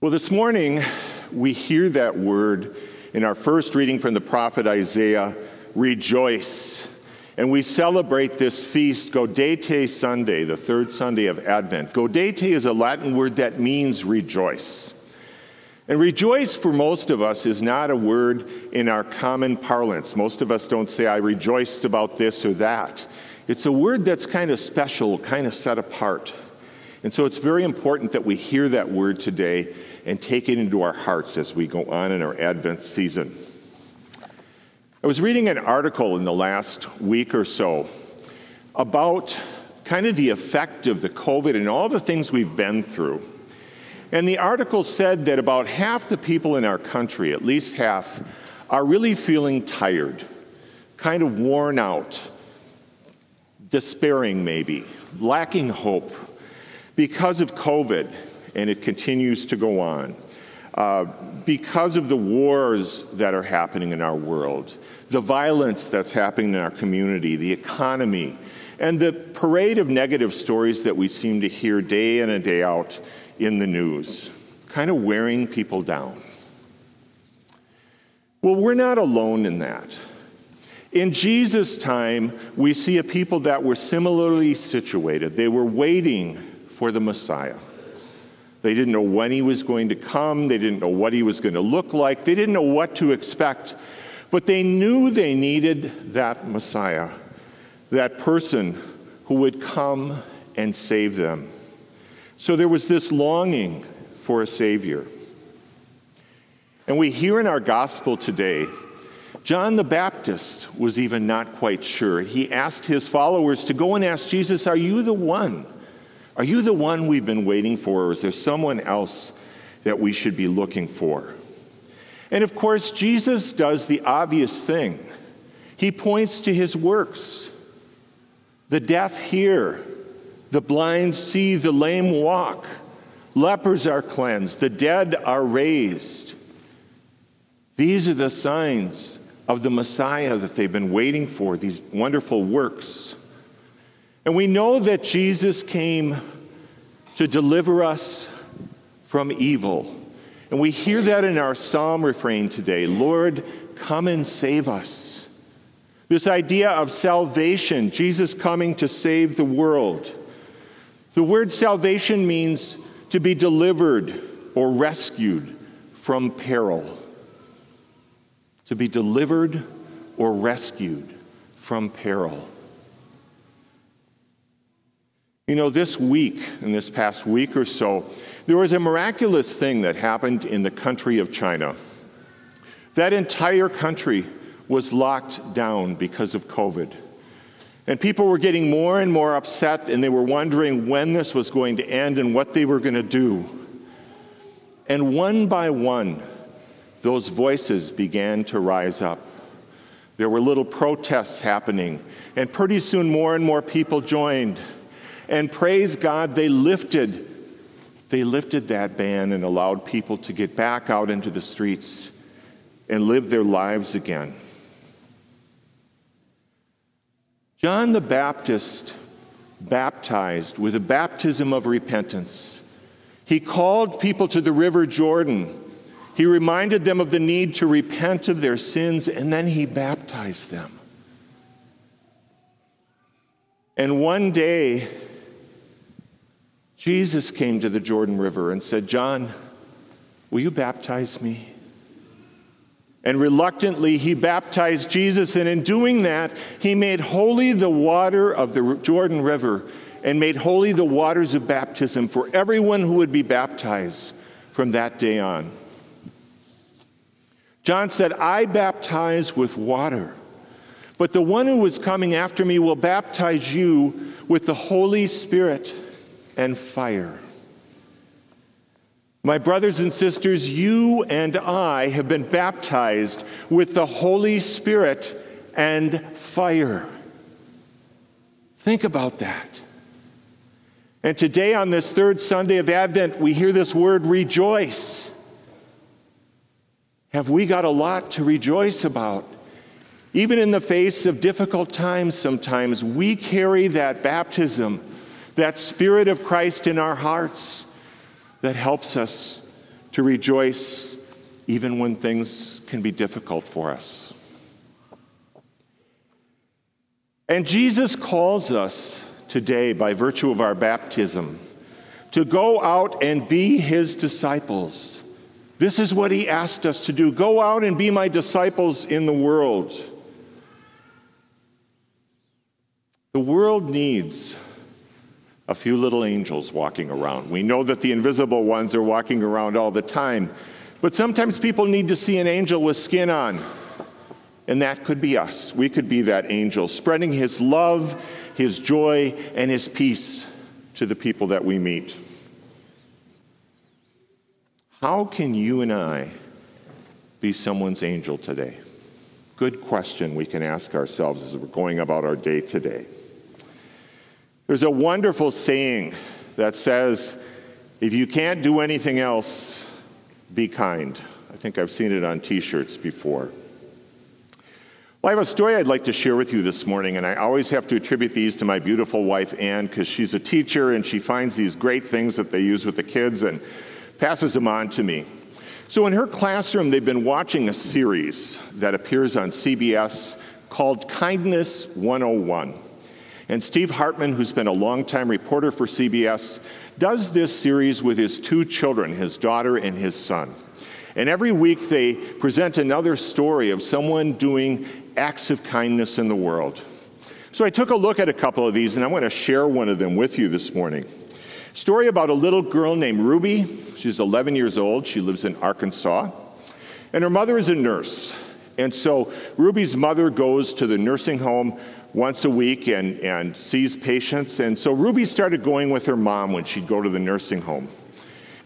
Well, this morning we hear that word in our first reading from the prophet Isaiah rejoice. And we celebrate this feast, Gaudete Sunday, the third Sunday of Advent. Gaudete is a Latin word that means rejoice. And rejoice for most of us is not a word in our common parlance. Most of us don't say, I rejoiced about this or that. It's a word that's kind of special, kind of set apart. And so it's very important that we hear that word today and take it into our hearts as we go on in our Advent season. I was reading an article in the last week or so about kind of the effect of the COVID and all the things we've been through. And the article said that about half the people in our country, at least half, are really feeling tired, kind of worn out, despairing maybe, lacking hope because of COVID and it continues to go on. Uh, because of the wars that are happening in our world, the violence that's happening in our community, the economy, and the parade of negative stories that we seem to hear day in and day out in the news, kind of wearing people down. Well, we're not alone in that. In Jesus' time, we see a people that were similarly situated. They were waiting for the Messiah. They didn't know when he was going to come. They didn't know what he was going to look like. They didn't know what to expect. But they knew they needed that Messiah, that person who would come and save them. So there was this longing for a Savior. And we hear in our gospel today, John the Baptist was even not quite sure. He asked his followers to go and ask Jesus, Are you the one? Are you the one we've been waiting for, or is there someone else that we should be looking for? And of course, Jesus does the obvious thing. He points to his works. The deaf hear, the blind see, the lame walk, lepers are cleansed, the dead are raised. These are the signs of the Messiah that they've been waiting for, these wonderful works. And we know that Jesus came to deliver us from evil. And we hear that in our psalm refrain today Lord, come and save us. This idea of salvation, Jesus coming to save the world. The word salvation means to be delivered or rescued from peril. To be delivered or rescued from peril. You know, this week, in this past week or so, there was a miraculous thing that happened in the country of China. That entire country was locked down because of COVID. And people were getting more and more upset, and they were wondering when this was going to end and what they were going to do. And one by one, those voices began to rise up. There were little protests happening, and pretty soon more and more people joined. And praise God, they lifted they lifted that ban and allowed people to get back out into the streets and live their lives again. John the Baptist baptized with a baptism of repentance. He called people to the river Jordan. He reminded them of the need to repent of their sins, and then he baptized them. And one day, Jesus came to the Jordan River and said, John, will you baptize me? And reluctantly, he baptized Jesus, and in doing that, he made holy the water of the Jordan River and made holy the waters of baptism for everyone who would be baptized from that day on. John said, I baptize with water, but the one who is coming after me will baptize you with the Holy Spirit and fire. My brothers and sisters, you and I have been baptized with the Holy Spirit and fire. Think about that. And today, on this third Sunday of Advent, we hear this word rejoice. Have we got a lot to rejoice about? Even in the face of difficult times, sometimes we carry that baptism that Spirit of Christ in our hearts that helps us to rejoice even when things can be difficult for us. And Jesus calls us today, by virtue of our baptism, to go out and be his disciples. This is what he asked us to do go out and be my disciples in the world. The world needs a few little angels walking around. We know that the invisible ones are walking around all the time, but sometimes people need to see an angel with skin on. And that could be us. We could be that angel, spreading his love, his joy, and his peace to the people that we meet. How can you and I be someone's angel today? Good question we can ask ourselves as we're going about our day today. There's a wonderful saying that says, if you can't do anything else, be kind. I think I've seen it on t shirts before. Well, I have a story I'd like to share with you this morning, and I always have to attribute these to my beautiful wife, Ann, because she's a teacher and she finds these great things that they use with the kids and passes them on to me. So, in her classroom, they've been watching a series that appears on CBS called Kindness 101. And Steve Hartman, who's been a longtime reporter for CBS, does this series with his two children, his daughter and his son. And every week they present another story of someone doing acts of kindness in the world. So I took a look at a couple of these and I want to share one of them with you this morning. Story about a little girl named Ruby. She's 11 years old. She lives in Arkansas. And her mother is a nurse. And so Ruby's mother goes to the nursing home once a week and, and sees patients. And so Ruby started going with her mom when she'd go to the nursing home.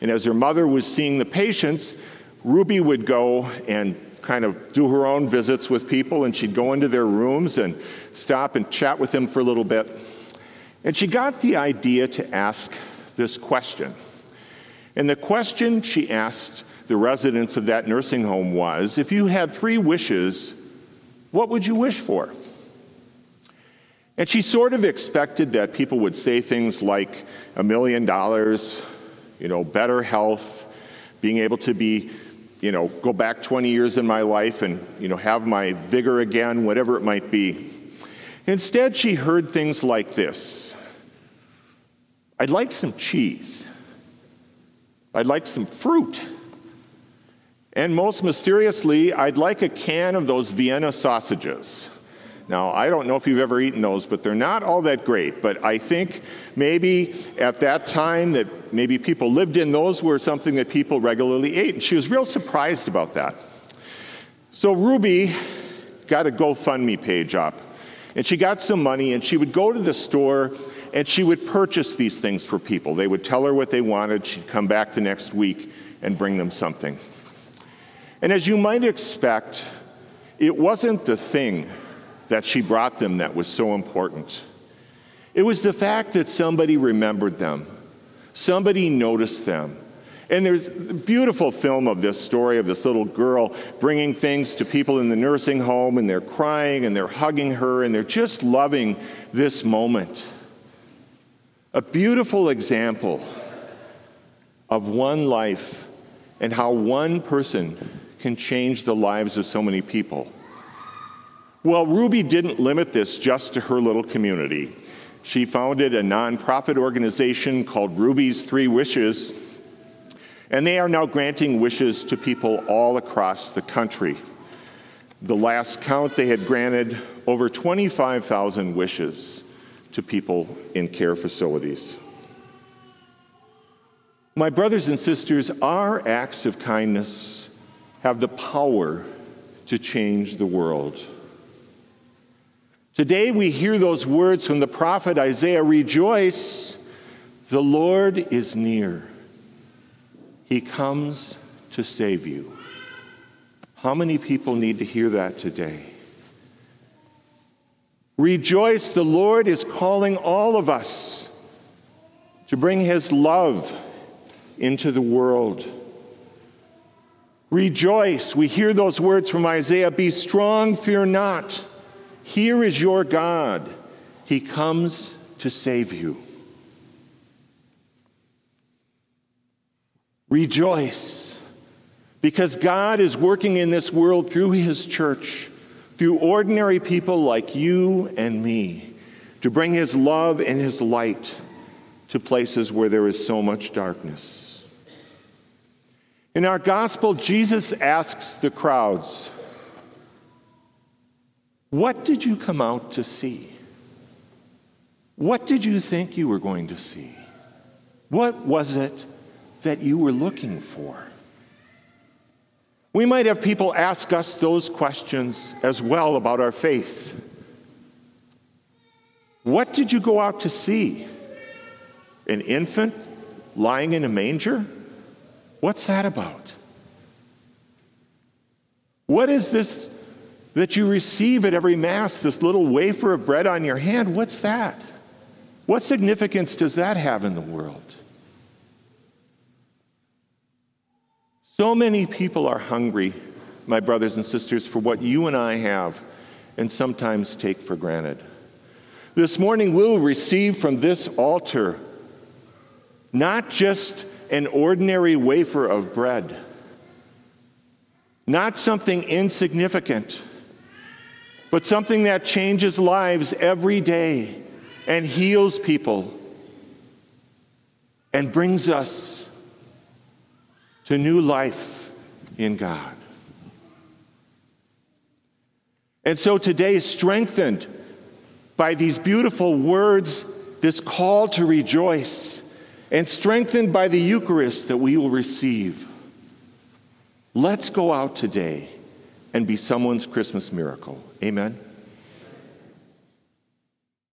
And as her mother was seeing the patients, Ruby would go and kind of do her own visits with people, and she'd go into their rooms and stop and chat with them for a little bit. And she got the idea to ask this question. And the question she asked the residents of that nursing home was if you had three wishes, what would you wish for? And she sort of expected that people would say things like a million dollars, you know, better health, being able to be you know, go back 20 years in my life and, you know, have my vigor again, whatever it might be. Instead, she heard things like this I'd like some cheese. I'd like some fruit. And most mysteriously, I'd like a can of those Vienna sausages. Now, I don't know if you've ever eaten those, but they're not all that great. But I think maybe at that time that maybe people lived in, those were something that people regularly ate. And she was real surprised about that. So Ruby got a GoFundMe page up. And she got some money, and she would go to the store and she would purchase these things for people. They would tell her what they wanted. She'd come back the next week and bring them something. And as you might expect, it wasn't the thing that she brought them that was so important. It was the fact that somebody remembered them, somebody noticed them. And there's a beautiful film of this story of this little girl bringing things to people in the nursing home, and they're crying and they're hugging her and they're just loving this moment. A beautiful example of one life and how one person can change the lives of so many people. Well, Ruby didn't limit this just to her little community. She founded a nonprofit organization called Ruby's Three Wishes, and they are now granting wishes to people all across the country. The last count, they had granted over 25,000 wishes to people in care facilities. My brothers and sisters, our acts of kindness have the power to change the world. Today we hear those words from the prophet Isaiah Rejoice, the Lord is near. He comes to save you. How many people need to hear that today? Rejoice, the Lord is calling all of us to bring his love into the world. Rejoice, we hear those words from Isaiah be strong, fear not. Here is your God. He comes to save you. Rejoice. Because God is working in this world through His church, through ordinary people like you and me, to bring His love and His light to places where there is so much darkness. In our gospel, Jesus asks the crowds, What did you come out to see? What did you think you were going to see? What was it that you were looking for? We might have people ask us those questions as well about our faith. What did you go out to see? An infant lying in a manger? What's that about? What is this that you receive at every Mass, this little wafer of bread on your hand? What's that? What significance does that have in the world? So many people are hungry, my brothers and sisters, for what you and I have and sometimes take for granted. This morning, we'll receive from this altar not just an ordinary wafer of bread, not something insignificant, but something that changes lives every day and heals people and brings us to new life in God. And so today, strengthened by these beautiful words, this call to rejoice, and strengthened by the Eucharist that we will receive, let's go out today and be someone's Christmas miracle. Amen.